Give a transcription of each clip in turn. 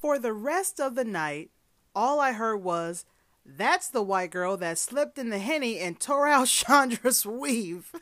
For the rest of the night, all I heard was, That's the white girl that slipped in the henny and tore out Chandra's weave.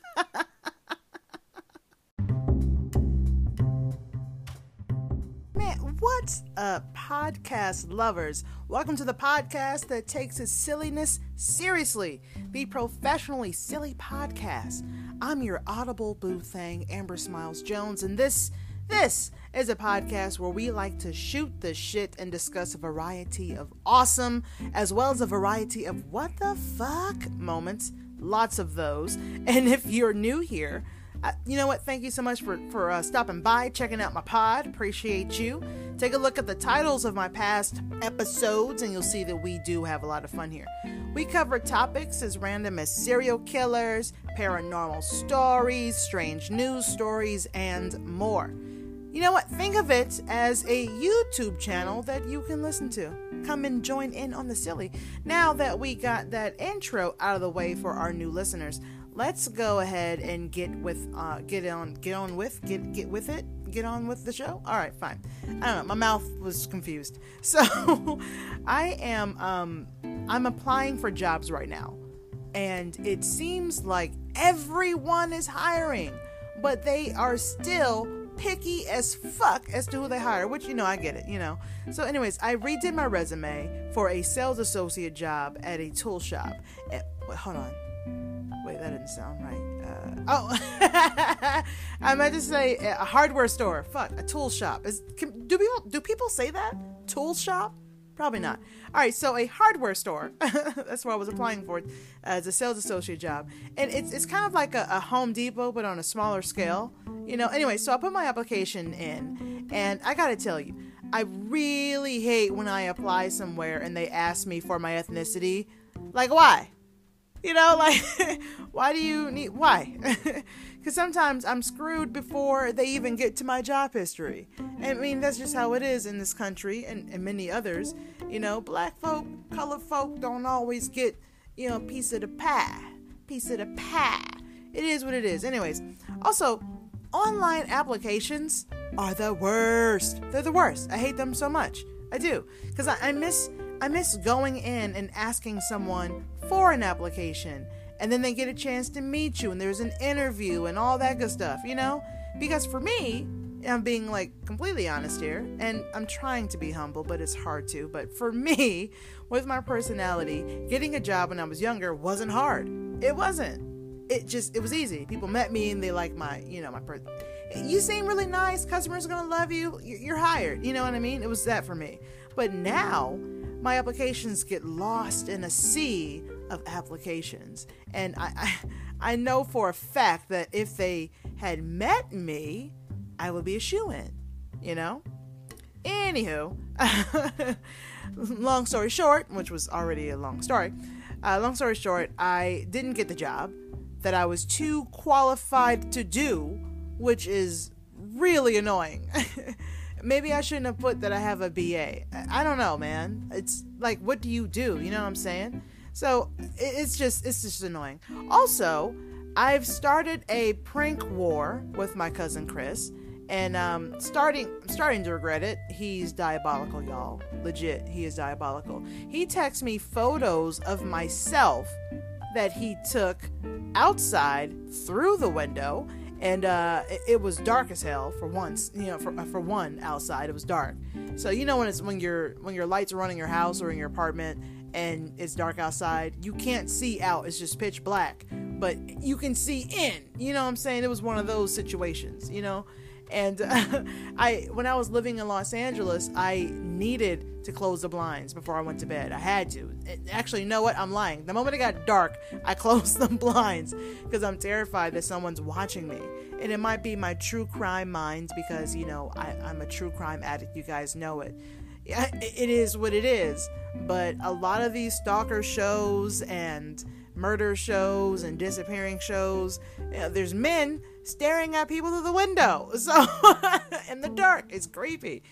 Man, what's up, podcast lovers? Welcome to the podcast that takes its silliness seriously, the professionally silly podcast. I'm your audible boo thing, Amber Smiles Jones, and this this is a podcast where we like to shoot the shit and discuss a variety of awesome as well as a variety of what the fuck moments. Lots of those. And if you're new here, uh, you know what? Thank you so much for, for uh, stopping by, checking out my pod. Appreciate you. Take a look at the titles of my past episodes, and you'll see that we do have a lot of fun here. We cover topics as random as serial killers, paranormal stories, strange news stories, and more. You know what? Think of it as a YouTube channel that you can listen to. Come and join in on the silly. Now that we got that intro out of the way for our new listeners, let's go ahead and get with uh, get on get on with get get with it get on with the show all right fine i don't know my mouth was confused so i am um i'm applying for jobs right now and it seems like everyone is hiring but they are still picky as fuck as to who they hire, which, you know, I get it, you know. So, anyways, I redid my resume for a sales associate job at a tool shop. And, wait, hold on. Wait, that didn't sound right. Uh, oh, I meant to say a hardware store. Fuck, a tool shop. Is can, do people do people say that? Tool shop? Probably not. Mm-hmm. All right, so a hardware store. That's where I was applying for as a sales associate job, and it's it's kind of like a, a Home Depot but on a smaller scale. You know. Anyway, so I put my application in, and I gotta tell you, I really hate when I apply somewhere and they ask me for my ethnicity. Like, why? You know, like, why do you need, why? Because sometimes I'm screwed before they even get to my job history. I mean, that's just how it is in this country and, and many others. You know, black folk, colored folk don't always get, you know, a piece of the pie. Piece of the pie. It is what it is. Anyways, also, online applications are the worst. They're the worst. I hate them so much. I do. Because I, I miss I miss going in and asking someone for an application and then they get a chance to meet you and there's an interview and all that good stuff, you know? Because for me, I'm being like completely honest here and I'm trying to be humble, but it's hard to. But for me, with my personality, getting a job when I was younger wasn't hard. It wasn't. It just it was easy. People met me and they like my, you know, my. You seem really nice. Customers are gonna love you. You're hired. You know what I mean? It was that for me. But now my applications get lost in a sea of applications. And I, I, I know for a fact that if they had met me, I would be a shoo in, you know? Anywho, long story short, which was already a long story, uh, long story short, I didn't get the job that I was too qualified to do, which is really annoying. Maybe I shouldn't have put that I have a BA. I don't know, man. It's like, what do you do? You know what I'm saying? So it's just it's just annoying. Also, I've started a prank war with my cousin Chris, and um, starting I'm starting to regret it. He's diabolical, y'all. Legit, he is diabolical. He texts me photos of myself that he took outside through the window and uh, it, was dark as hell for once. You know, for for one outside, it was dark. So you know when it's when your when your lights are running your house or in your apartment and it's dark outside, you can't see out. It's just pitch black, but you can see in. You know what I'm saying? It was one of those situations. You know, and uh, I, when I was living in Los Angeles, I needed to close the blinds before I went to bed. I had to. Actually, you know what? I'm lying. The moment it got dark, I closed the blinds because I'm terrified that someone's watching me. And it might be my true crime mind because, you know, I, I'm a true crime addict. You guys know it. It is what it is. But a lot of these stalker shows and murder shows and disappearing shows, you know, there's men staring at people through the window. So in the dark, it's creepy.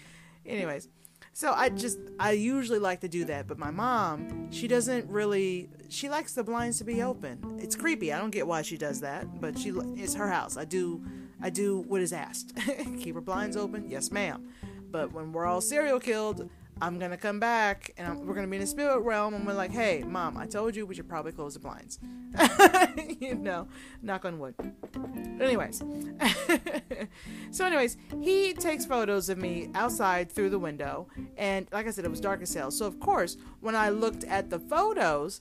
Anyways, so I just I usually like to do that, but my mom, she doesn't really she likes the blinds to be open. It's creepy. I don't get why she does that, but she it's her house. I do I do what is asked. Keep her blinds open. Yes, ma'am. But when we're all serial killed, I'm gonna come back and I'm, we're gonna be in the spirit realm and we're like, hey, mom, I told you we should probably close the blinds. you know, knock on wood. Anyways, so anyways, he takes photos of me outside through the window, and like I said, it was dark as hell. So of course, when I looked at the photos,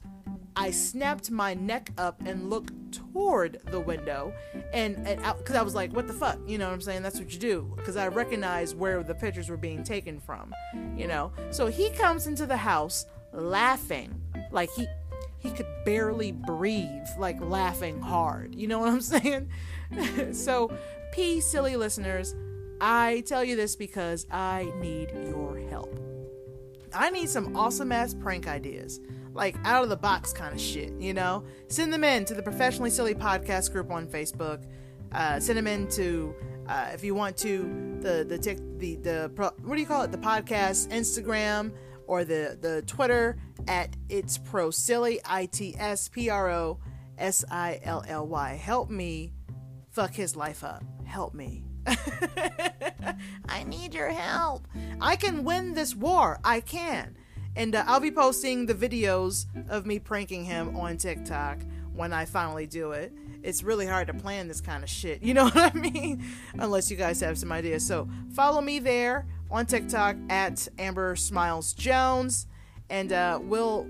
I snapped my neck up and looked toward the window, and because I was like, "What the fuck?" You know what I'm saying? That's what you do because I recognized where the pictures were being taken from. You know, so he comes into the house laughing like he he could barely breathe, like laughing hard. You know what I'm saying? so, P silly listeners, I tell you this because I need your. I need some awesome ass prank ideas like out of the box kind of shit, you know? Send them in to the Professionally Silly Podcast group on Facebook. Uh, send them in to, uh, if you want to, the the tic, the the what do you call it? The podcast Instagram or the the Twitter at it's pro silly i t s p r o s i l l y. Help me fuck his life up. Help me. I need your help. I can win this war. I can. And uh, I'll be posting the videos of me pranking him on TikTok when I finally do it. It's really hard to plan this kind of shit, you know what I mean? Unless you guys have some ideas. So follow me there on TikTok at Amber Smiles Jones. And uh, we'll,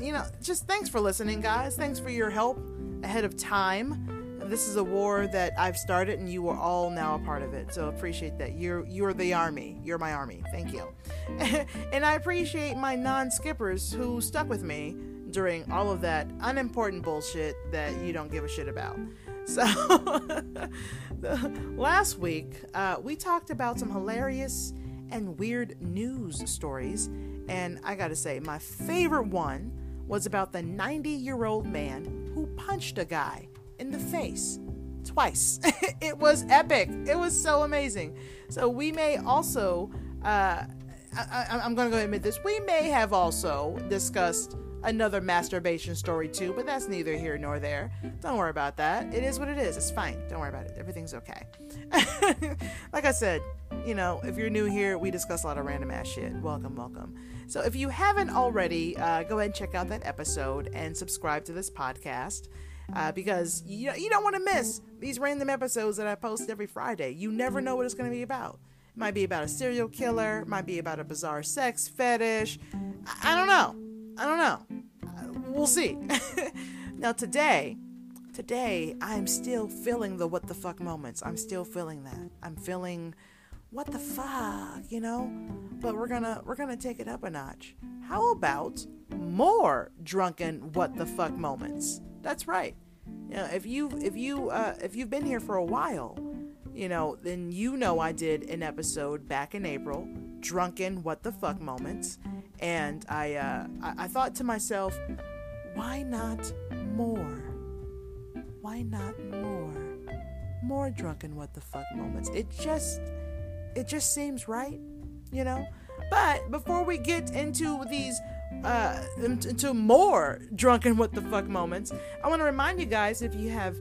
you know, just thanks for listening, guys. Thanks for your help ahead of time this is a war that I've started, and you are all now a part of it. So appreciate that. You're you're the army. You're my army. Thank you. and I appreciate my non-skippers who stuck with me during all of that unimportant bullshit that you don't give a shit about. So last week uh, we talked about some hilarious and weird news stories, and I gotta say my favorite one was about the 90 year old man who punched a guy in the face twice. it was epic. It was so amazing. So we may also, uh, I, am going to go admit this, we may have also discussed another masturbation story too, but that's neither here nor there. Don't worry about that. It is what it is. It's fine. Don't worry about it. Everything's okay. like I said, you know, if you're new here, we discuss a lot of random ass shit. Welcome, welcome. So if you haven't already, uh, go ahead and check out that episode and subscribe to this podcast uh, because you, you don't want to miss these random episodes that I post every Friday. You never know what it's going to be about. It might be about a serial killer, might be about a bizarre sex fetish. I, I don't know. I don't know. Uh, we'll see. now, today, today, I'm still feeling the what the fuck moments. I'm still feeling that. I'm feeling what the fuck, you know? But we're gonna we're gonna take it up a notch. How about more drunken what the fuck moments? That's right. You know, if you if you uh, if you've been here for a while, you know, then you know I did an episode back in April, drunken what the fuck moments, and I uh, I, I thought to myself, why not more? Why not more? More drunken what the fuck moments. It just it just seems right, you know. But before we get into these uh, into more drunken what the fuck moments, I want to remind you guys if you have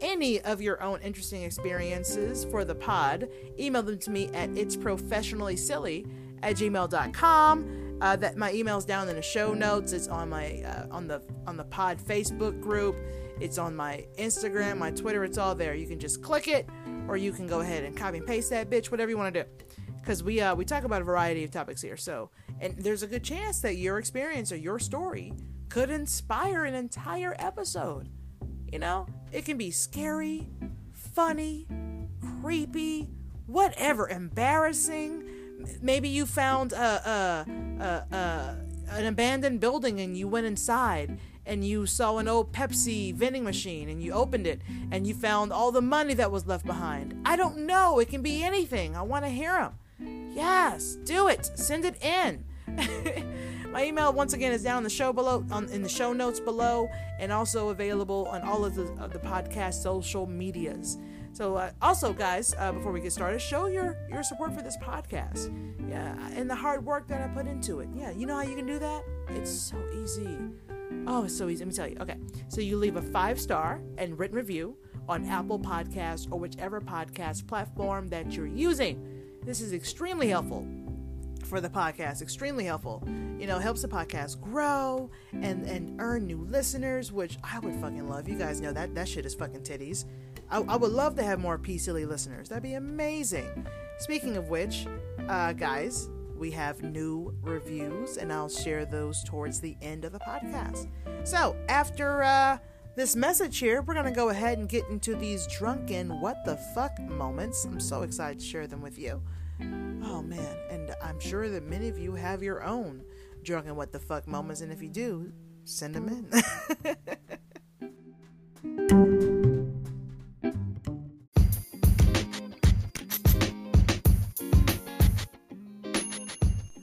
any of your own interesting experiences for the pod, email them to me at it's professionally silly at gmail.com. Uh, that my email's down in the show notes. It's on my uh, on the on the pod Facebook group. It's on my Instagram, my Twitter. It's all there. You can just click it, or you can go ahead and copy and paste that bitch, whatever you want to do. Because we uh, we talk about a variety of topics here. So and there's a good chance that your experience or your story could inspire an entire episode. You know, it can be scary, funny, creepy, whatever, embarrassing. Maybe you found a, a, a, a an abandoned building and you went inside and you saw an old Pepsi vending machine and you opened it and you found all the money that was left behind. I don't know. It can be anything. I want to hear them. Yes, do it. Send it in. My email once again is down in the show below, on, in the show notes below, and also available on all of the, of the podcast social medias. So, uh, also, guys, uh, before we get started, show your your support for this podcast, yeah, and the hard work that I put into it. Yeah, you know how you can do that? It's so easy. Oh, it's so easy. Let me tell you. Okay, so you leave a five star and written review on Apple Podcasts or whichever podcast platform that you're using This is extremely helpful for the podcast. Extremely helpful. You know, helps the podcast grow and and earn new listeners, which I would fucking love. You guys know that that shit is fucking titties. I, I would love to have more P silly listeners. That'd be amazing. Speaking of which, uh, guys, we have new reviews, and I'll share those towards the end of the podcast. So after uh, this message here, we're gonna go ahead and get into these drunken what the fuck moments. I'm so excited to share them with you. Oh man, and I'm sure that many of you have your own drunken what the fuck moments, and if you do, send them in.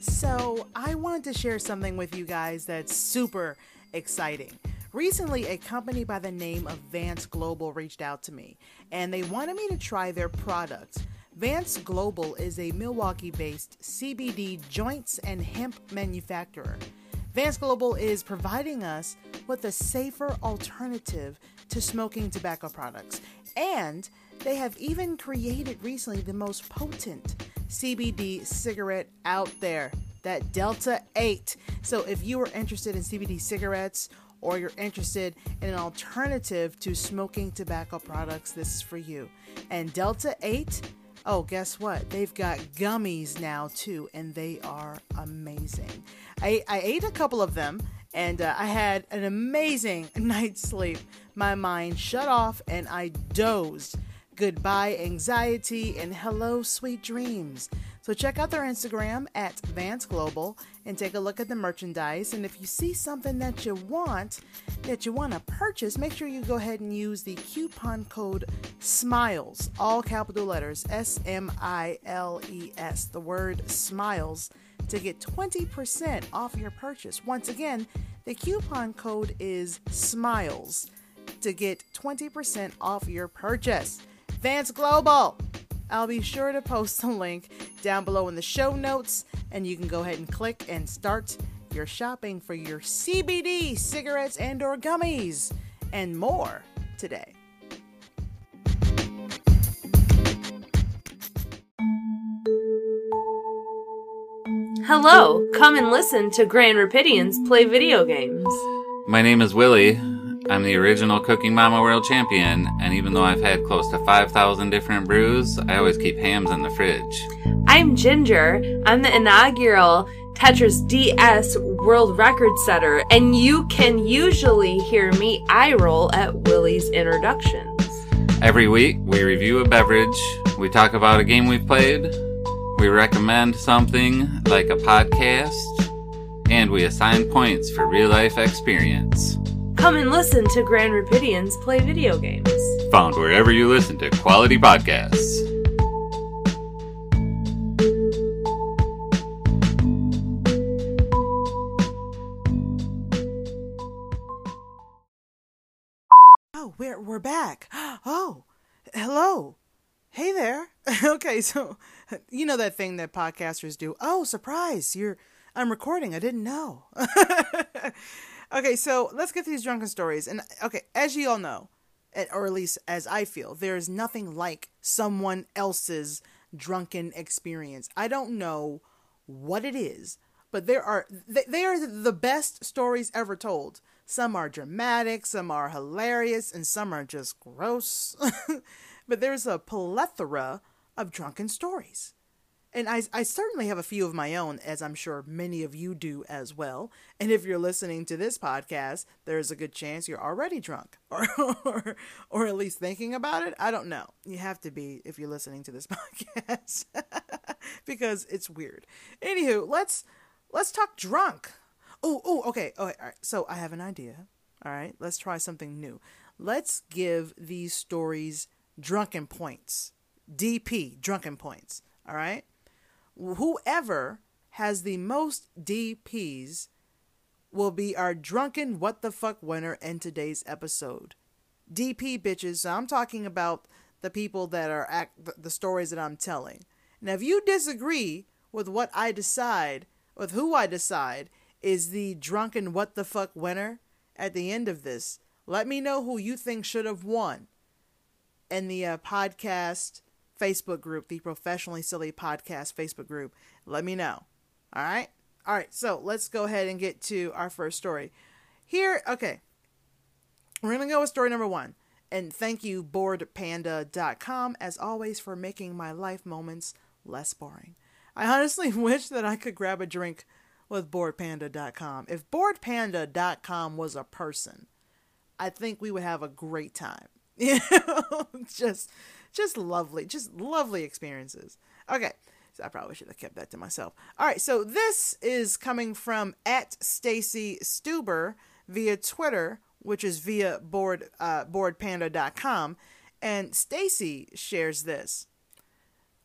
so, I wanted to share something with you guys that's super exciting. Recently, a company by the name of Vance Global reached out to me and they wanted me to try their products. Vance Global is a Milwaukee based CBD joints and hemp manufacturer. Vance Global is providing us with a safer alternative to smoking tobacco products. And they have even created recently the most potent CBD cigarette out there, that Delta 8. So if you are interested in CBD cigarettes or you're interested in an alternative to smoking tobacco products, this is for you. And Delta 8 Oh, guess what? They've got gummies now too, and they are amazing. I, I ate a couple of them and uh, I had an amazing night's sleep. My mind shut off and I dozed. Goodbye, anxiety, and hello, sweet dreams. So check out their Instagram at Vance Global and take a look at the merchandise. And if you see something that you want, that you want to purchase, make sure you go ahead and use the coupon code SMILES, all capital letters S M I L E S, the word SMILES, to get 20% off your purchase. Once again, the coupon code is SMILES to get 20% off your purchase. Vance Global. I'll be sure to post the link down below in the show notes, and you can go ahead and click and start your shopping for your CBD cigarettes and or gummies and more today. Hello, come and listen to Grand Rapidians play video games. My name is Willie. I'm the original Cooking Mama World Champion, and even though I've had close to 5,000 different brews, I always keep hams in the fridge. I'm Ginger. I'm the inaugural Tetris DS world record setter, and you can usually hear me eye roll at Willie's introductions. Every week, we review a beverage, we talk about a game we've played, we recommend something like a podcast, and we assign points for real life experience. Come and listen to Grand Rapidians play video games. Found wherever you listen to quality podcasts. Oh, we're we're back. Oh, hello. Hey there. okay, so you know that thing that podcasters do. Oh, surprise! You're I'm recording. I didn't know. okay, so let's get these drunken stories. And okay, as you all know, or at least as I feel, there is nothing like someone else's drunken experience. I don't know what it is, but there are they, they are the best stories ever told. Some are dramatic, some are hilarious, and some are just gross. but there's a plethora of drunken stories. And I, I certainly have a few of my own, as I'm sure many of you do as well. And if you're listening to this podcast, there's a good chance you're already drunk or, or, or at least thinking about it. I don't know. You have to be if you're listening to this podcast because it's weird. Anywho, let's let's talk drunk. Oh, oh, okay. All right, all right. So I have an idea. All right, let's try something new. Let's give these stories drunken points. DP, drunken points. All right whoever has the most DPs will be our drunken what the fuck winner in today's episode. DP bitches, so I'm talking about the people that are act the stories that I'm telling. Now if you disagree with what I decide, with who I decide is the drunken what the fuck winner at the end of this, let me know who you think should have won in the uh, podcast Facebook group, the Professionally Silly Podcast Facebook group. Let me know. All right? All right, so let's go ahead and get to our first story. Here, okay. We're going to go with story number one. And thank you, boredpanda.com, as always, for making my life moments less boring. I honestly wish that I could grab a drink with boredpanda.com. If boredpanda.com was a person, I think we would have a great time. You know, just just lovely, just lovely experiences. Okay. So I probably should have kept that to myself. All right, so this is coming from at Stacy Stuber via Twitter, which is via board uh, boredpanda.com, and Stacy shares this.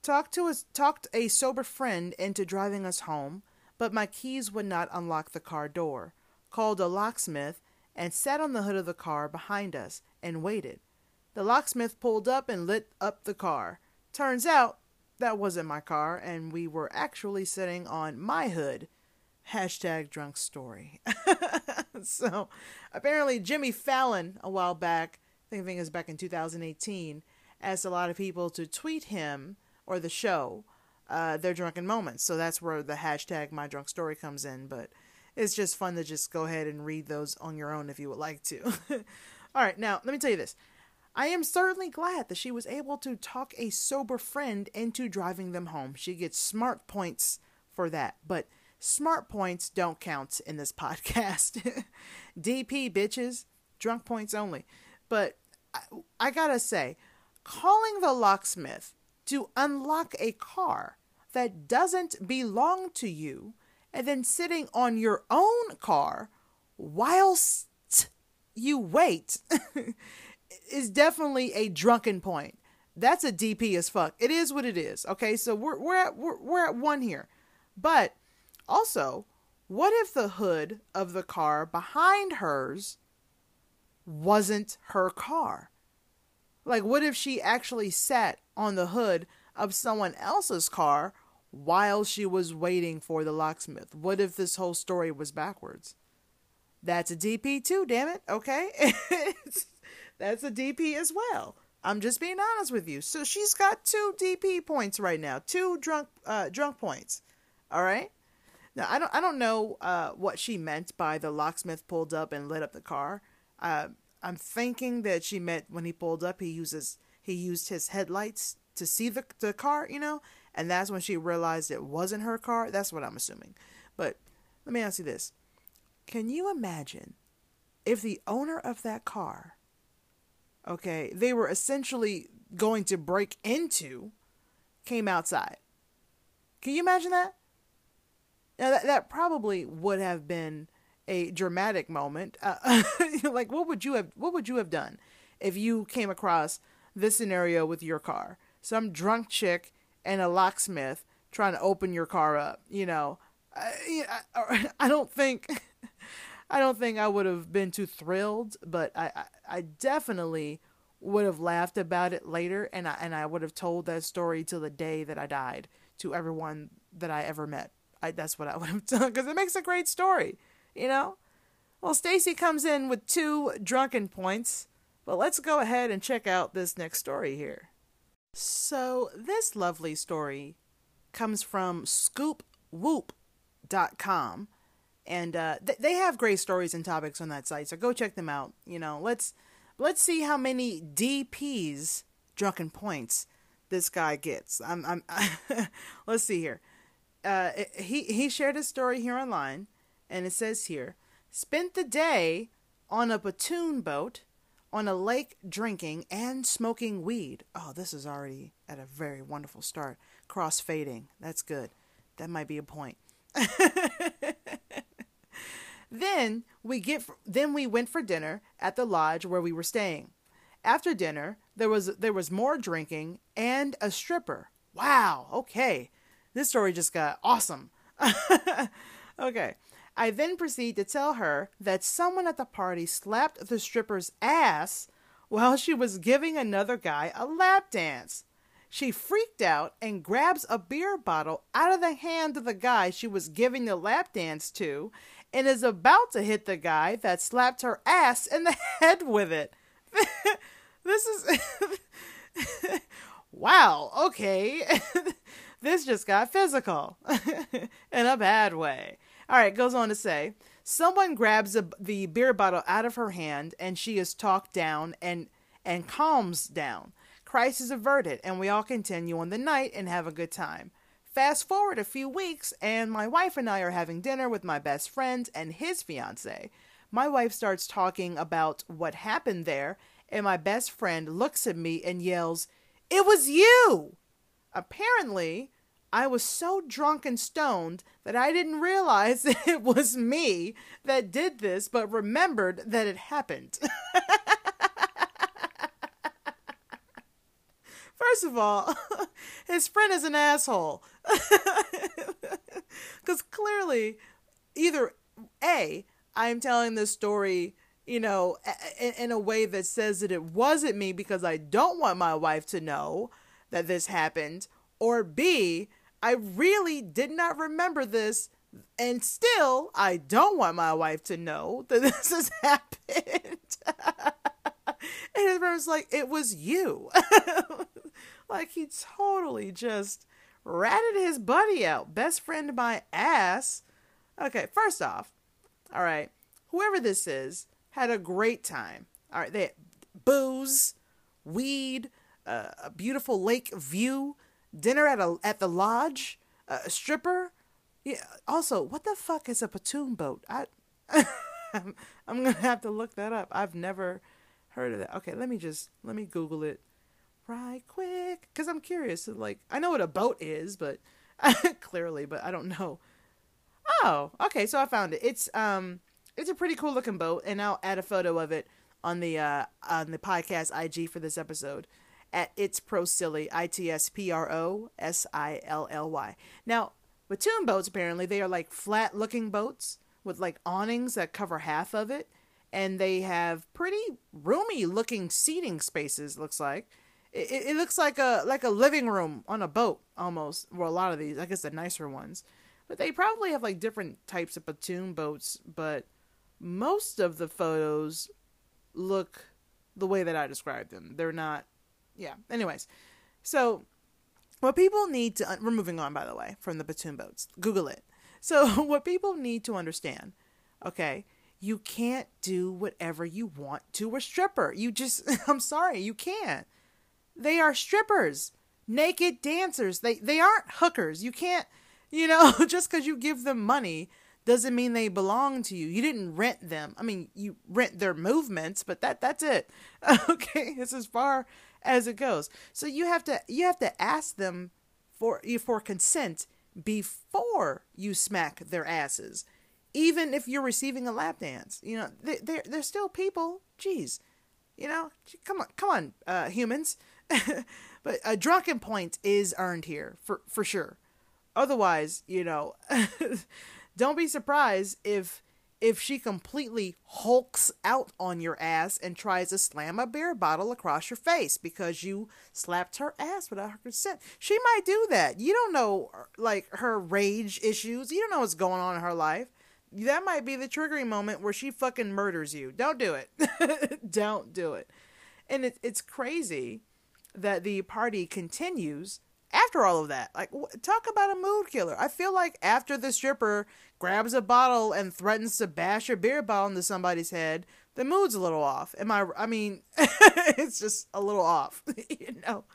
Talked to us, talked a sober friend into driving us home, but my keys would not unlock the car door. Called a locksmith and sat on the hood of the car behind us and waited. The locksmith pulled up and lit up the car. Turns out that wasn't my car, and we were actually sitting on my hood. Hashtag drunk story. so apparently, Jimmy Fallon, a while back, I think it was back in 2018, asked a lot of people to tweet him or the show uh, their drunken moments. So that's where the hashtag my drunk story comes in. But it's just fun to just go ahead and read those on your own if you would like to. All right, now let me tell you this. I am certainly glad that she was able to talk a sober friend into driving them home. She gets smart points for that, but smart points don't count in this podcast. DP bitches, drunk points only. But I, I gotta say, calling the locksmith to unlock a car that doesn't belong to you and then sitting on your own car whilst you wait is definitely a drunken point. That's a DP as fuck. It is what it is. Okay, so we're we're at we're, we're at one here, but also, what if the hood of the car behind hers wasn't her car? Like, what if she actually sat on the hood of someone else's car while she was waiting for the locksmith? What if this whole story was backwards? That's a DP too, damn it. Okay. That's a DP as well. I'm just being honest with you. So she's got two DP points right now, two drunk uh, drunk points. All right. Now I don't I don't know uh, what she meant by the locksmith pulled up and lit up the car. Uh, I'm thinking that she meant when he pulled up, he uses he used his headlights to see the the car, you know, and that's when she realized it wasn't her car. That's what I'm assuming. But let me ask you this: Can you imagine if the owner of that car okay, they were essentially going to break into, came outside. Can you imagine that? Now that that probably would have been a dramatic moment. Uh, like, what would you have? What would you have done if you came across this scenario with your car? Some drunk chick and a locksmith trying to open your car up. You know, I, I, I don't think. I don't think I would have been too thrilled, but I, I, I definitely would have laughed about it later, and I and I would have told that story till the day that I died to everyone that I ever met. I, that's what I would have done because it makes a great story, you know. Well, Stacy comes in with two drunken points, but let's go ahead and check out this next story here. So this lovely story comes from ScoopWhoop.com and uh, th- they have great stories and topics on that site. So go check them out. You know, let's let's see how many DPS drunken points this guy gets. I'm, I'm let's see here. Uh, he he shared a story here online, and it says here: spent the day on a pontoon boat on a lake drinking and smoking weed. Oh, this is already at a very wonderful start. Cross fading. That's good. That might be a point. Then we get then we went for dinner at the lodge where we were staying. After dinner, there was there was more drinking and a stripper. Wow, okay. This story just got awesome. okay. I then proceed to tell her that someone at the party slapped the stripper's ass while she was giving another guy a lap dance. She freaked out and grabs a beer bottle out of the hand of the guy she was giving the lap dance to and is about to hit the guy that slapped her ass in the head with it. this is. wow, okay. this just got physical in a bad way. All right, goes on to say someone grabs a, the beer bottle out of her hand and she is talked down and and calms down. Crisis averted, and we all continue on the night and have a good time. Fast forward a few weeks, and my wife and I are having dinner with my best friend and his fiance. My wife starts talking about what happened there, and my best friend looks at me and yells, It was you! Apparently, I was so drunk and stoned that I didn't realize it was me that did this, but remembered that it happened. First of all, his friend is an asshole. Because clearly, either A, I'm telling this story, you know, in, in, a way that says that it wasn't me because I don't want my wife to know that this happened, or B, I really did not remember this, and still, I don't want my wife to know that this has happened. and friend's like, it was you. like he totally just ratted his buddy out. Best friend my ass. Okay, first off, all right, whoever this is had a great time. All right, they had booze, weed, uh, a beautiful lake view, dinner at a at the lodge, uh, a stripper. Yeah. Also, what the fuck is a pontoon boat? I, I'm, I'm gonna have to look that up. I've never heard of that. Okay, let me just let me Google it right quick because I'm curious. Like, I know what a boat is, but clearly, but I don't know. Oh, okay. So I found it. It's um, it's a pretty cool looking boat, and I'll add a photo of it on the uh on the podcast IG for this episode at it's pro silly i t s p r o s i l l y. Now, pontoon boats apparently they are like flat looking boats with like awnings that cover half of it, and they have pretty roomy looking seating spaces. Looks like it, it looks like a like a living room on a boat almost. Well, a lot of these, I guess, the nicer ones, but they probably have like different types of pontoon boats. But most of the photos look the way that I described them. They're not, yeah. Anyways, so what people need to we're moving on by the way from the pontoon boats. Google it. So what people need to understand, okay, you can't do whatever you want to a stripper. You just I'm sorry, you can't. They are strippers, naked dancers. They they aren't hookers. You can't, you know, just because you give them money doesn't mean they belong to you. You didn't rent them. I mean, you rent their movements, but that that's it. Okay, it's as far as it goes. So you have to you have to ask them for for consent before you smack their asses. Even if you're receiving a lap dance, you know they they're they're still people. Jeez, you know, come on, come on, uh, humans. but a drunken point is earned here for for sure. Otherwise, you know, don't be surprised if if she completely hulks out on your ass and tries to slam a beer bottle across your face because you slapped her ass without her consent. She might do that. You don't know like her rage issues. You don't know what's going on in her life. That might be the triggering moment where she fucking murders you. Don't do it. don't do it. And it, it's crazy that the party continues after all of that. Like, talk about a mood killer. I feel like after the stripper grabs a bottle and threatens to bash a beer bottle into somebody's head, the mood's a little off. Am I? I mean, it's just a little off, you know.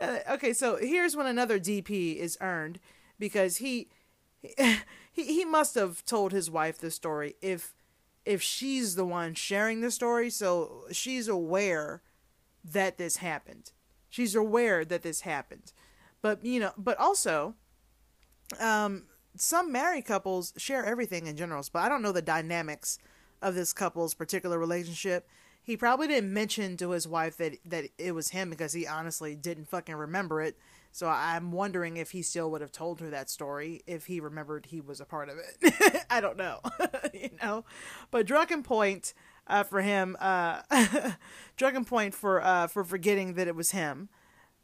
Uh, okay, so here's when another DP is earned because he he he must have told his wife the story if if she's the one sharing the story, so she's aware that this happened. She's aware that this happened. But, you know, but also, um, some married couples share everything in general, but I don't know the dynamics of this couple's particular relationship. He probably didn't mention to his wife that that it was him because he honestly didn't fucking remember it. So I'm wondering if he still would have told her that story if he remembered he was a part of it. I don't know, you know. But drunken point uh, for him, uh, drunken point for uh, for forgetting that it was him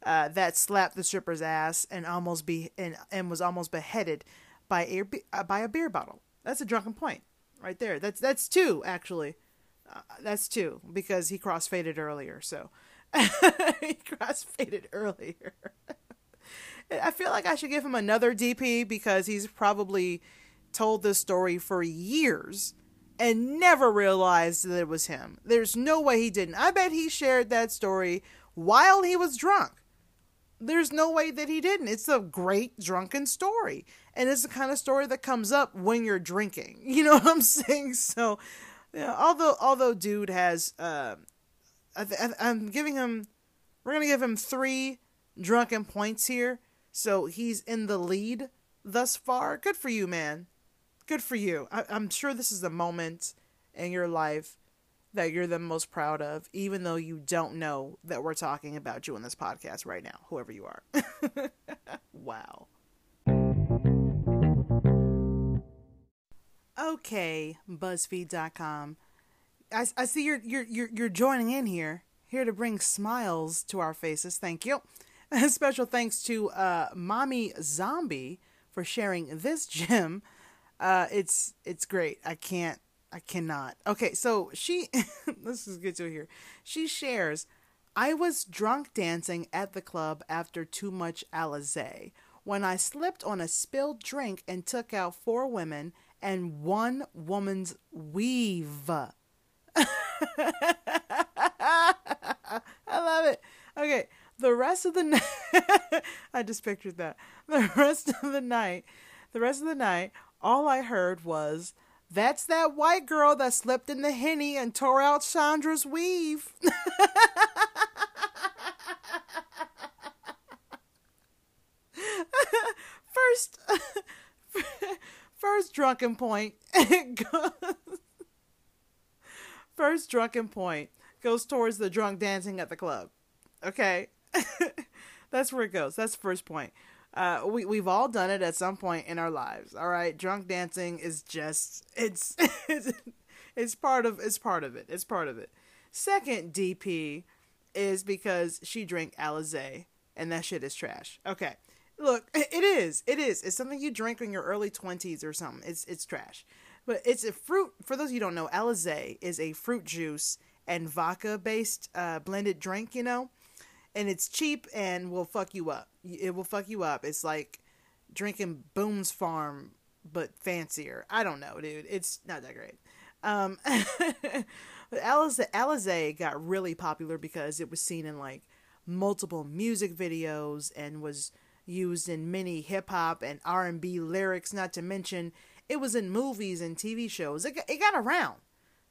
uh, that slapped the stripper's ass and almost be and, and was almost beheaded by a uh, by a beer bottle. That's a drunken point right there. That's that's two actually. Uh, that's two because he crossfaded earlier. So he crossfaded earlier. I feel like I should give him another DP because he's probably told this story for years and never realized that it was him. There's no way he didn't. I bet he shared that story while he was drunk. There's no way that he didn't. It's a great drunken story. And it's the kind of story that comes up when you're drinking. You know what I'm saying? So, know, although although dude has uh, I I'm giving him we're going to give him 3 drunken points here. So he's in the lead thus far. Good for you, man good for you. I, I'm sure this is the moment in your life that you're the most proud of, even though you don't know that we're talking about you in this podcast right now, whoever you are. wow. Okay, BuzzFeed.com. I, I see you're, you're you're you're joining in here, here to bring smiles to our faces. Thank you. Special thanks to uh, Mommy Zombie for sharing this gem uh, it's it's great. I can't. I cannot. Okay, so she. this is good to hear. She shares. I was drunk dancing at the club after too much Alizé when I slipped on a spilled drink and took out four women and one woman's weave. I love it. Okay, the rest of the night, I just pictured that. The rest of the night, the rest of the night, all I heard was, That's that white girl that slipped in the henny and tore out Chandra's weave. first, first drunken point. first drunken point goes towards the drunk dancing at the club. Okay? That's where it goes. That's the first point. Uh, we we've all done it at some point in our lives. All right, drunk dancing is just it's it's, it's part of it's part of it. It's part of it. Second DP is because she drank Alizé and that shit is trash. Okay. Look, it is. It is. It's something you drink in your early 20s or something. It's it's trash. But it's a fruit. For those you don't know, Alizé is a fruit juice and vodka based uh, blended drink, you know? And it's cheap and will fuck you up. It will fuck you up. It's like drinking Boone's Farm but fancier. I don't know, dude. It's not that great. Um, but Alizé, Alizé got really popular because it was seen in like multiple music videos and was used in many hip hop and R and B lyrics. Not to mention, it was in movies and TV shows. It got, it got around.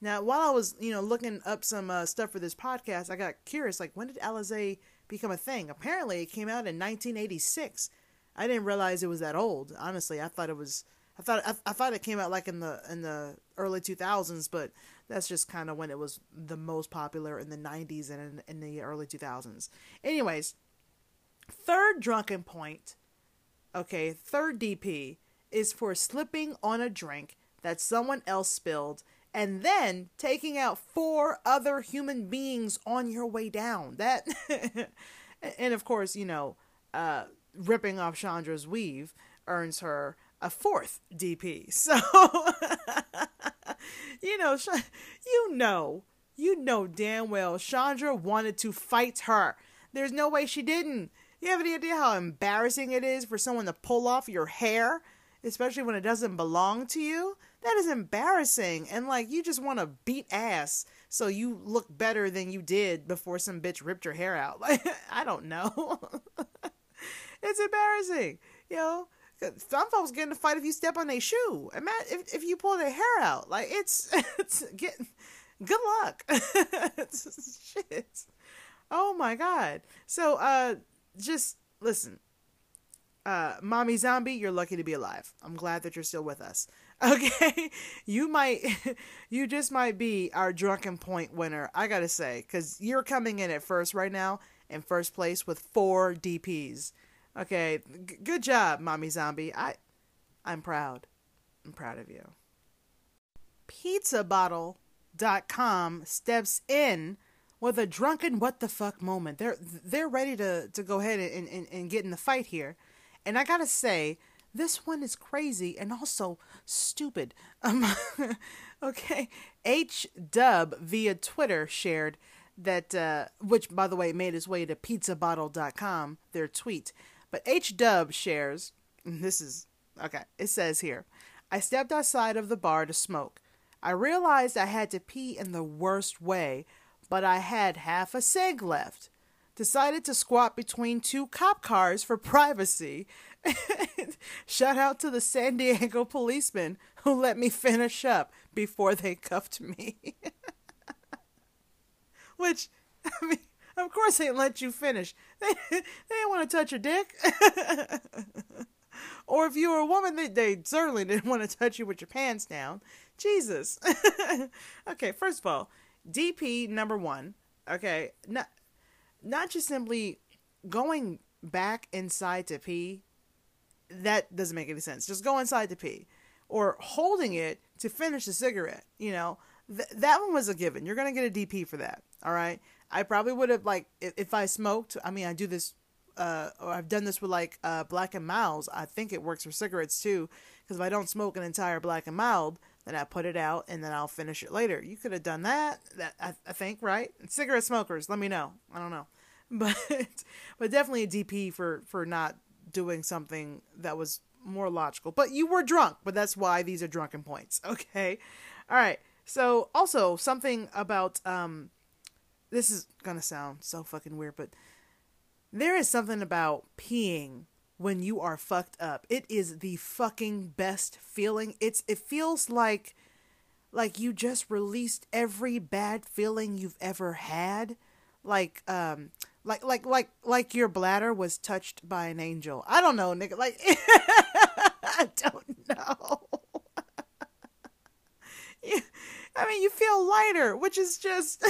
Now, while I was you know looking up some uh, stuff for this podcast, I got curious. Like, when did Alizé become a thing. Apparently, it came out in 1986. I didn't realize it was that old. Honestly, I thought it was. I thought I, I thought it came out like in the in the early 2000s, but that's just kind of when it was the most popular in the 90s and in, in the early 2000s. Anyways, third drunken point. Okay, third DP is for slipping on a drink that someone else spilled and then taking out four other human beings on your way down. That, and of course, you know, uh, ripping off Chandra's weave earns her a fourth DP. So, you know, you know, you know damn well Chandra wanted to fight her. There's no way she didn't. You have any idea how embarrassing it is for someone to pull off your hair, especially when it doesn't belong to you? That is embarrassing. And like you just want to beat ass so you look better than you did before some bitch ripped your hair out. Like I don't know. it's embarrassing. You know, some folks get in a fight if you step on their shoe. Imagine if, if you pull their hair out. Like it's it's get good luck. shit. Oh my god. So uh just listen. Uh Mommy Zombie, you're lucky to be alive. I'm glad that you're still with us. Okay, you might, you just might be our drunken point winner. I gotta say, because you're coming in at first right now, in first place with four DPS. Okay, G- good job, mommy zombie. I, I'm proud. I'm proud of you. PizzaBottle.com steps in with a drunken what the fuck moment. They're they're ready to to go ahead and, and, and get in the fight here, and I gotta say this one is crazy and also stupid. Um, okay. H Dub via Twitter shared that, uh, which by the way made its way to pizzabottle.com, their tweet. But H Dub shares, this is okay, it says here I stepped outside of the bar to smoke. I realized I had to pee in the worst way, but I had half a cig left. Decided to squat between two cop cars for privacy. Shout out to the San Diego policemen who let me finish up before they cuffed me. Which, I mean, of course they let you finish. They, they didn't want to touch your dick. or if you were a woman, they, they certainly didn't want to touch you with your pants down. Jesus. okay, first of all, DP number one. Okay, not not just simply going back inside to pee. That doesn't make any sense. Just go inside to pee, or holding it to finish a cigarette. You know, th- that one was a given. You're gonna get a DP for that. All right. I probably would have like if, if I smoked. I mean, I do this. Uh, or I've done this with like uh, Black and Milds. I think it works for cigarettes too. Because if I don't smoke an entire Black and Mild, then I put it out and then I'll finish it later. You could have done that. That I, I think, right? Cigarette smokers, let me know. I don't know, but but definitely a DP for for not doing something that was more logical. But you were drunk, but that's why these are drunken points. Okay, all right. So also something about um, this is gonna sound so fucking weird, but there is something about peeing when you are fucked up. It is the fucking best feeling. It's it feels like like you just released every bad feeling you've ever had. Like um like like like like your bladder was touched by an angel. I don't know, nigga. Like I don't know. I mean, you feel lighter, which is just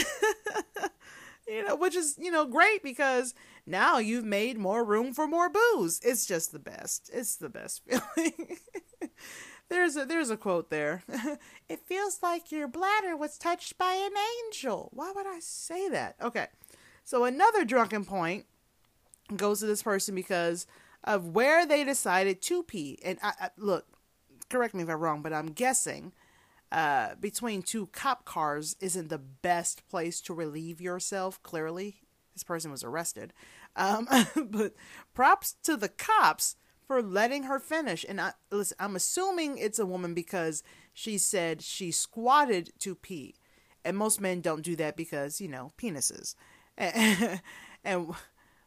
you know, which is, you know, great because now you've made more room for more booze. It's just the best. It's the best feeling. there's a there's a quote there. it feels like your bladder was touched by an angel. Why would I say that? Okay. So another drunken point goes to this person because of where they decided to pee. And I, I look, correct me if I'm wrong, but I'm guessing uh, between two cop cars isn't the best place to relieve yourself. Clearly, this person was arrested. Um, but props to the cops for letting her finish. And I, listen, I'm assuming it's a woman because she said she squatted to pee. And most men don't do that because, you know, penises. And,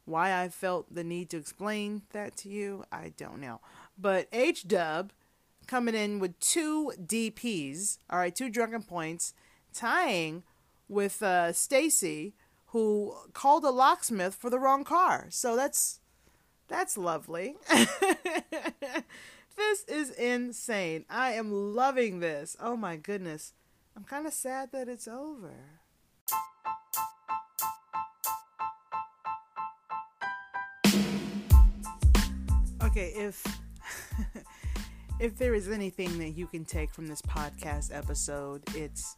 why I felt the need to explain that to you, I don't know. But H Dub coming in with two DPs, all right, two drunken points, tying with uh, Stacy, who called a locksmith for the wrong car. So that's that's lovely. this is insane. I am loving this. Oh my goodness. I'm kind of sad that it's over. Okay, if if there is anything that you can take from this podcast episode, it's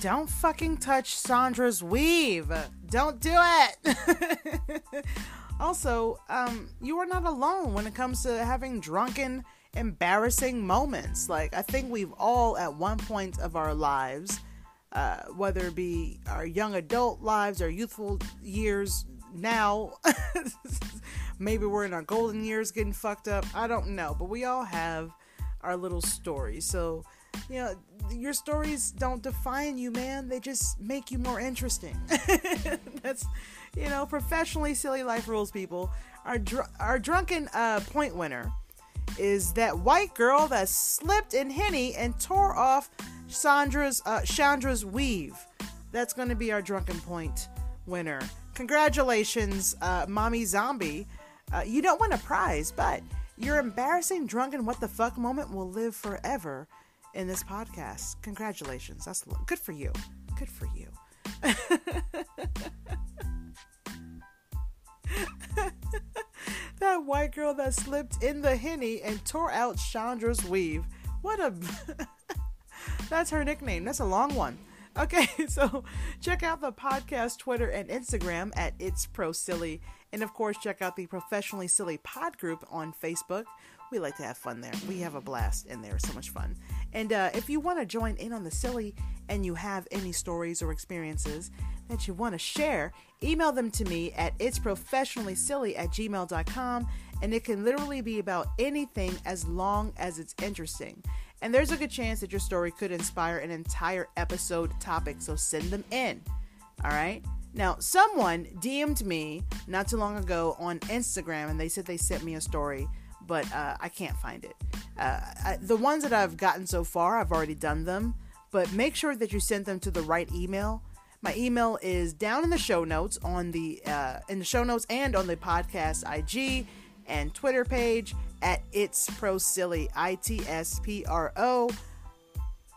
don't fucking touch Sandra's weave. Don't do it. also, um, you are not alone when it comes to having drunken, embarrassing moments. Like, I think we've all, at one point of our lives, uh, whether it be our young adult lives or youthful years now, maybe we're in our golden years getting fucked up. I don't know, but we all have our little stories. So, you know, your stories don't define you, man. They just make you more interesting. That's, you know, professionally silly life rules, people. Our dr- our drunken uh, point winner is that white girl that slipped in Henny and tore off Sandra's uh, Chandra's weave. That's going to be our drunken point winner. Congratulations, uh, Mommy Zombie. Uh, you don't win a prize, but your embarrassing drunken what the fuck moment will live forever in this podcast. Congratulations. That's good for you. Good for you. that white girl that slipped in the henny and tore out Chandra's weave. What a. That's her nickname. That's a long one. Okay, so check out the podcast Twitter and Instagram at It's Pro Silly. And of course, check out the Professionally Silly Pod group on Facebook. We like to have fun there. We have a blast in there. So much fun. And uh, if you want to join in on the silly and you have any stories or experiences, that you want to share, email them to me at itsprofessionallysilly at gmail.com and it can literally be about anything as long as it's interesting. And there's a good chance that your story could inspire an entire episode topic, so send them in. All right? Now, someone DM'd me not too long ago on Instagram and they said they sent me a story, but uh, I can't find it. Uh, I, the ones that I've gotten so far, I've already done them, but make sure that you send them to the right email. My email is down in the show notes on the uh, in the show notes and on the podcast IG and Twitter page at It's Pro Silly. I T S P R O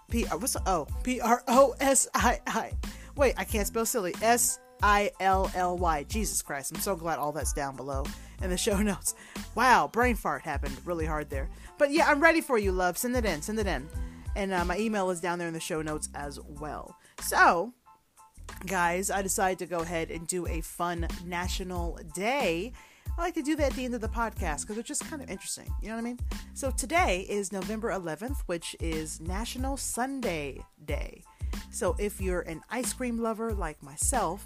P what's the O? P R O S I I. Wait, I can't spell silly. S I L L Y. Jesus Christ. I'm so glad all that's down below in the show notes. Wow, brain fart happened really hard there. But yeah, I'm ready for you, love. Send it in. Send it in. And uh, my email is down there in the show notes as well. So, guys, I decided to go ahead and do a fun national day I like to do that at the end of the podcast because it's just kind of interesting. You know what I mean? So today is November 11th, which is National Sundae Day. So if you're an ice cream lover like myself,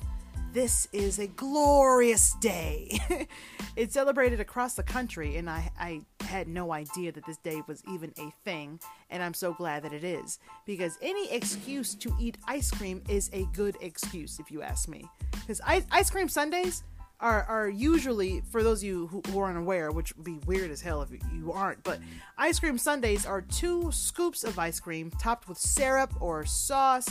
this is a glorious day. it's celebrated across the country, and I, I had no idea that this day was even a thing, and I'm so glad that it is. Because any excuse to eat ice cream is a good excuse, if you ask me. Because ice, cream sundaes, are, are usually, for those of you who, who are unaware, which would be weird as hell if you aren't, but ice cream sundaes are two scoops of ice cream topped with syrup or sauce.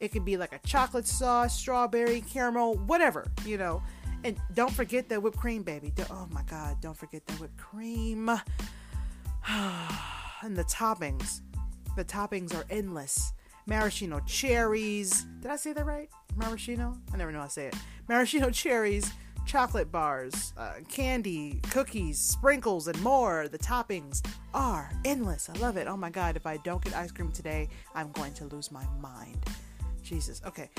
It could be like a chocolate sauce, strawberry, caramel, whatever, you know. And don't forget that whipped cream, baby. Oh my God, don't forget that whipped cream. and the toppings. The toppings are endless. Maraschino cherries. Did I say that right? Maraschino? I never know how to say it. Maraschino cherries chocolate bars, uh, candy, cookies, sprinkles, and more. The toppings are endless. I love it. Oh my god, if I don't get ice cream today, I'm going to lose my mind. Jesus. Okay,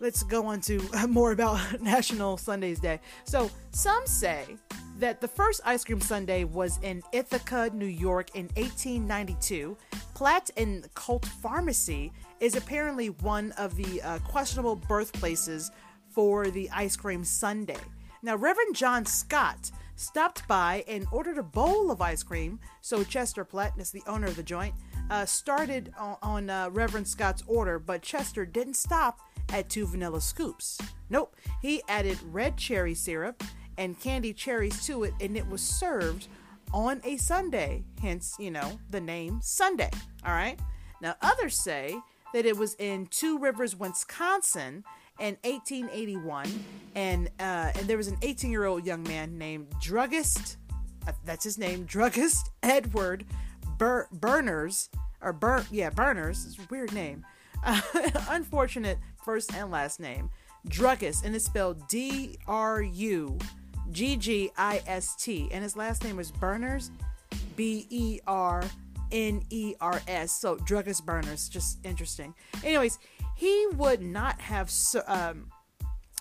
let's go on to more about National Sundaes Day. So, some say that the first ice cream sundae was in Ithaca, New York in 1892. Platt and Colt Pharmacy is apparently one of the uh, questionable birthplaces for the ice cream sundae. Now, Reverend John Scott stopped by and ordered a bowl of ice cream. So Chester Platt, that's the owner of the joint, uh, started on, on uh, Reverend Scott's order, but Chester didn't stop at two vanilla scoops. Nope, he added red cherry syrup and candied cherries to it, and it was served on a Sunday. Hence, you know, the name Sunday. All right. Now, others say that it was in Two Rivers, Wisconsin, in 1881, and uh, and there was an 18 year old young man named druggist. Uh, that's his name, druggist Edward Bur- Berners or Bur yeah Berners. It's a weird name. Uh, unfortunate first and last name, druggist, and it's spelled D R U G G I S T, and his last name is Burners, B E R N E R S. So druggist Burners, just interesting. Anyways, he would not have um,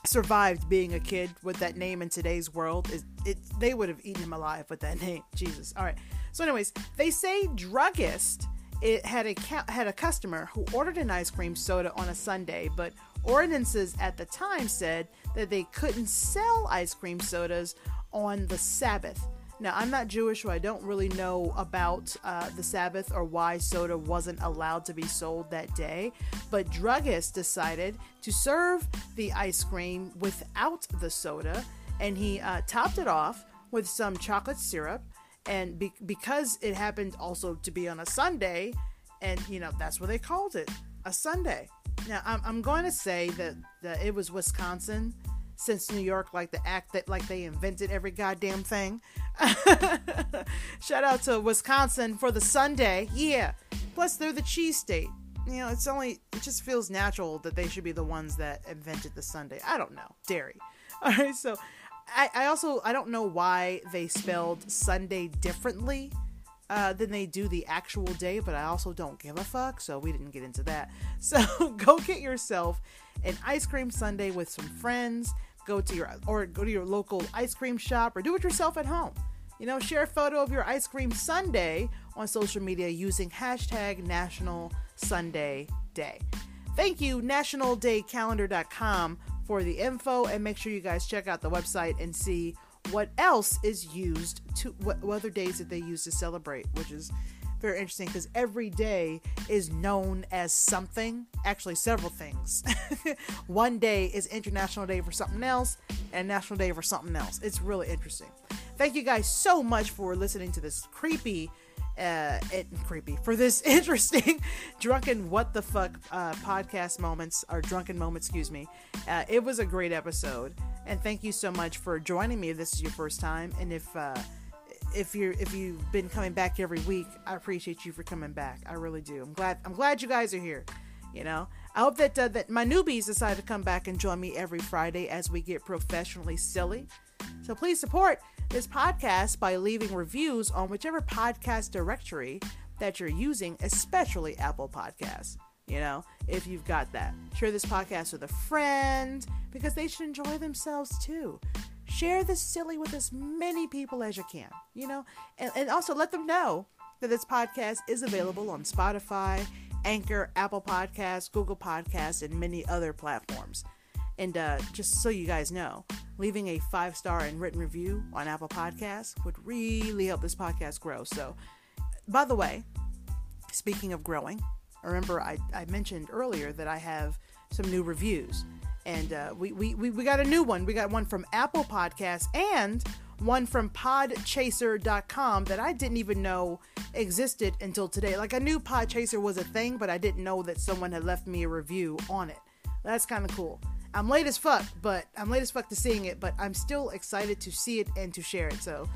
survived being a kid with that name in today's world. It, it, they would have eaten him alive with that name. Jesus. All right. So, anyways, they say druggist it had a had a customer who ordered an ice cream soda on a Sunday, but ordinances at the time said that they couldn't sell ice cream sodas on the Sabbath. Now, I'm not Jewish, so I don't really know about uh, the Sabbath or why soda wasn't allowed to be sold that day. But druggists decided to serve the ice cream without the soda, and he uh, topped it off with some chocolate syrup. And be- because it happened also to be on a Sunday, and you know, that's what they called it a sundae. Now, I'm, I'm going to say that, that it was Wisconsin since New York like the act that like they invented every goddamn thing. Shout out to Wisconsin for the sundae. Yeah. Plus they're the cheese state. You know, it's only it just feels natural that they should be the ones that invented the sundae. I don't know. Dairy. All right, so I, also I don't know why they spelled sundae differently uh, than they do the actual day, but I also don't give a fuck, so we didn't get into that. So go get yourself an ice cream sundae with some friends. Go to your or go to your local ice cream shop or do it yourself at home. You know, share a photo of your ice cream sundae on social media using hashtag National Sundae Day. Thank you, nationaldaycalendar.com, for the info and make sure you guys check out the website and see what else is used to what, what other days that they use to celebrate, which is very interesting because every day is known as something, actually, several things. One day is International Day for something else, and National Day for something else. It's really interesting. Thank you guys so much for listening to this creepy. Uh, it creepy for this interesting drunken what the fuck uh, podcast moments or drunken moments excuse me uh, it was a great episode and thank you so much for joining me if this is your first time and if uh, if you're if you've been coming back every week, I appreciate you for coming back. I really do. I'm glad I'm glad you guys are here. You know, I hope that uh, that my newbies decide to come back and join me every Friday as we get professionally silly. So please support this podcast by leaving reviews on whichever podcast directory that you're using, especially Apple Podcasts. You know, if you've got that, share this podcast with a friend because they should enjoy themselves too share this silly with as many people as you can, you know, and, and also let them know that this podcast is available on Spotify, Anchor, Apple Podcasts, Google Podcasts, and many other platforms. And uh, just so you guys know, leaving a five star and written review on Apple Podcasts would really help this podcast grow. So, by the way, speaking of growing, I remember I, I mentioned earlier that I have some new reviews and uh, we, we, we, we got a new one. We got one from Apple Podcasts and one from podchaser.com that I didn't even know existed until today. Like I knew Podchaser was a thing, but I didn't know that someone had left me a review on it. That's kind of cool. I'm late as fuck, but I'm late as fuck to seeing it, but I'm still excited to see it and to share it. So,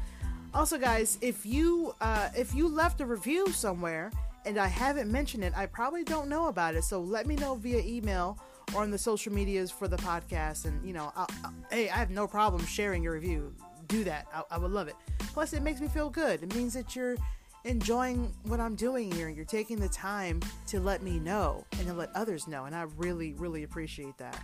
also guys, if you uh, if you left a review somewhere and I haven't mentioned it, I probably don't know about it. So let me know via email or on the social medias for the podcast. And, you know, I'll, I'll, hey, I have no problem sharing your review. Do that. I, I would love it. Plus, it makes me feel good. It means that you're enjoying what I'm doing here and you're taking the time to let me know and to let others know. And I really, really appreciate that.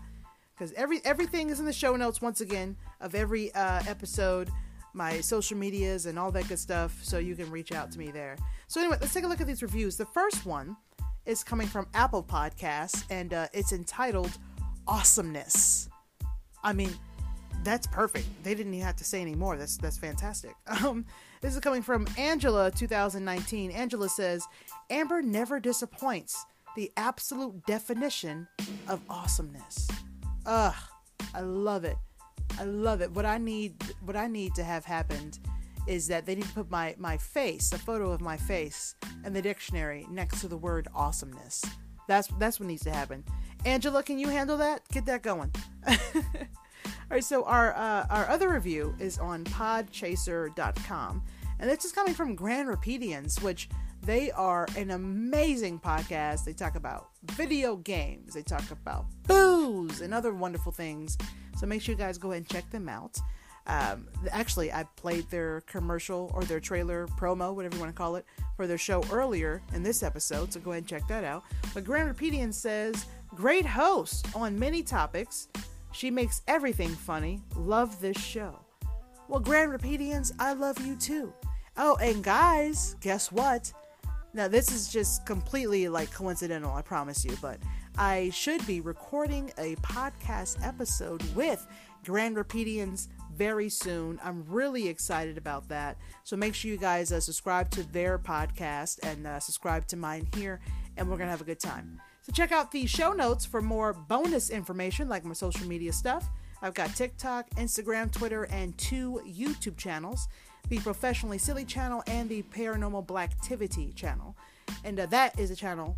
Because every everything is in the show notes once again of every uh, episode, my social medias and all that good stuff, so you can reach out to me there. So anyway, let's take a look at these reviews. The first one is coming from Apple Podcasts, and uh, it's entitled Awesomeness. I mean, that's perfect. They didn't even have to say any more. That's that's fantastic. Um, this is coming from Angela, 2019. Angela says, "Amber never disappoints. The absolute definition of awesomeness. Ugh, I love it. I love it. What I need, what I need to have happened." is that they need to put my, my face, a photo of my face, in the dictionary next to the word awesomeness. That's that's what needs to happen. Angela, can you handle that? Get that going. All right, so our uh, our other review is on podchaser.com, and this is coming from Grand Repedians, which they are an amazing podcast. They talk about video games, they talk about booze, and other wonderful things. So make sure you guys go ahead and check them out. Um, actually, I played their commercial or their trailer promo, whatever you want to call it, for their show earlier in this episode, so go ahead and check that out. But Grand Repedian says, Great host on many topics. She makes everything funny. Love this show. Well, Grand Repedians, I love you too. Oh, and guys, guess what? Now, this is just completely like coincidental, I promise you, but I should be recording a podcast episode with Grand Repedians very soon. I'm really excited about that. So make sure you guys uh, subscribe to their podcast and uh, subscribe to mine here, and we're going to have a good time. So check out the show notes for more bonus information like my social media stuff. I've got TikTok, Instagram, Twitter, and two YouTube channels the Professionally Silly channel and the Paranormal Blacktivity channel. And uh, that is a channel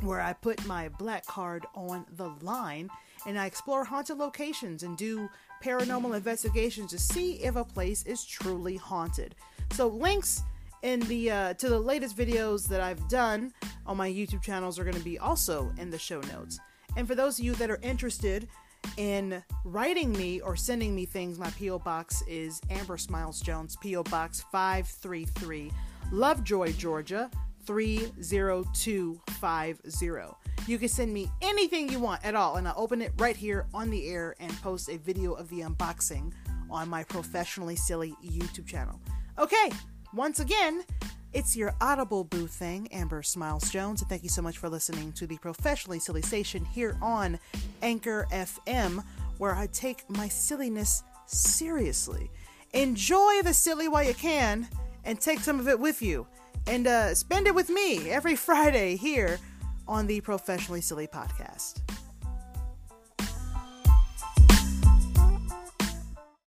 where I put my black card on the line and I explore haunted locations and do paranormal investigations to see if a place is truly haunted. So links in the uh, to the latest videos that I've done on my YouTube channels are going to be also in the show notes. And for those of you that are interested in writing me or sending me things, my PO box is Amber Smiles Jones, PO Box 533, Lovejoy, Georgia 30250. You can send me anything you want at all, and I'll open it right here on the air and post a video of the unboxing on my Professionally Silly YouTube channel. Okay, once again, it's your Audible Boo thing, Amber Smiles Jones, and thank you so much for listening to the Professionally Silly Station here on Anchor FM, where I take my silliness seriously. Enjoy the silly while you can and take some of it with you. And uh, spend it with me every Friday here on the Professionally Silly Podcast.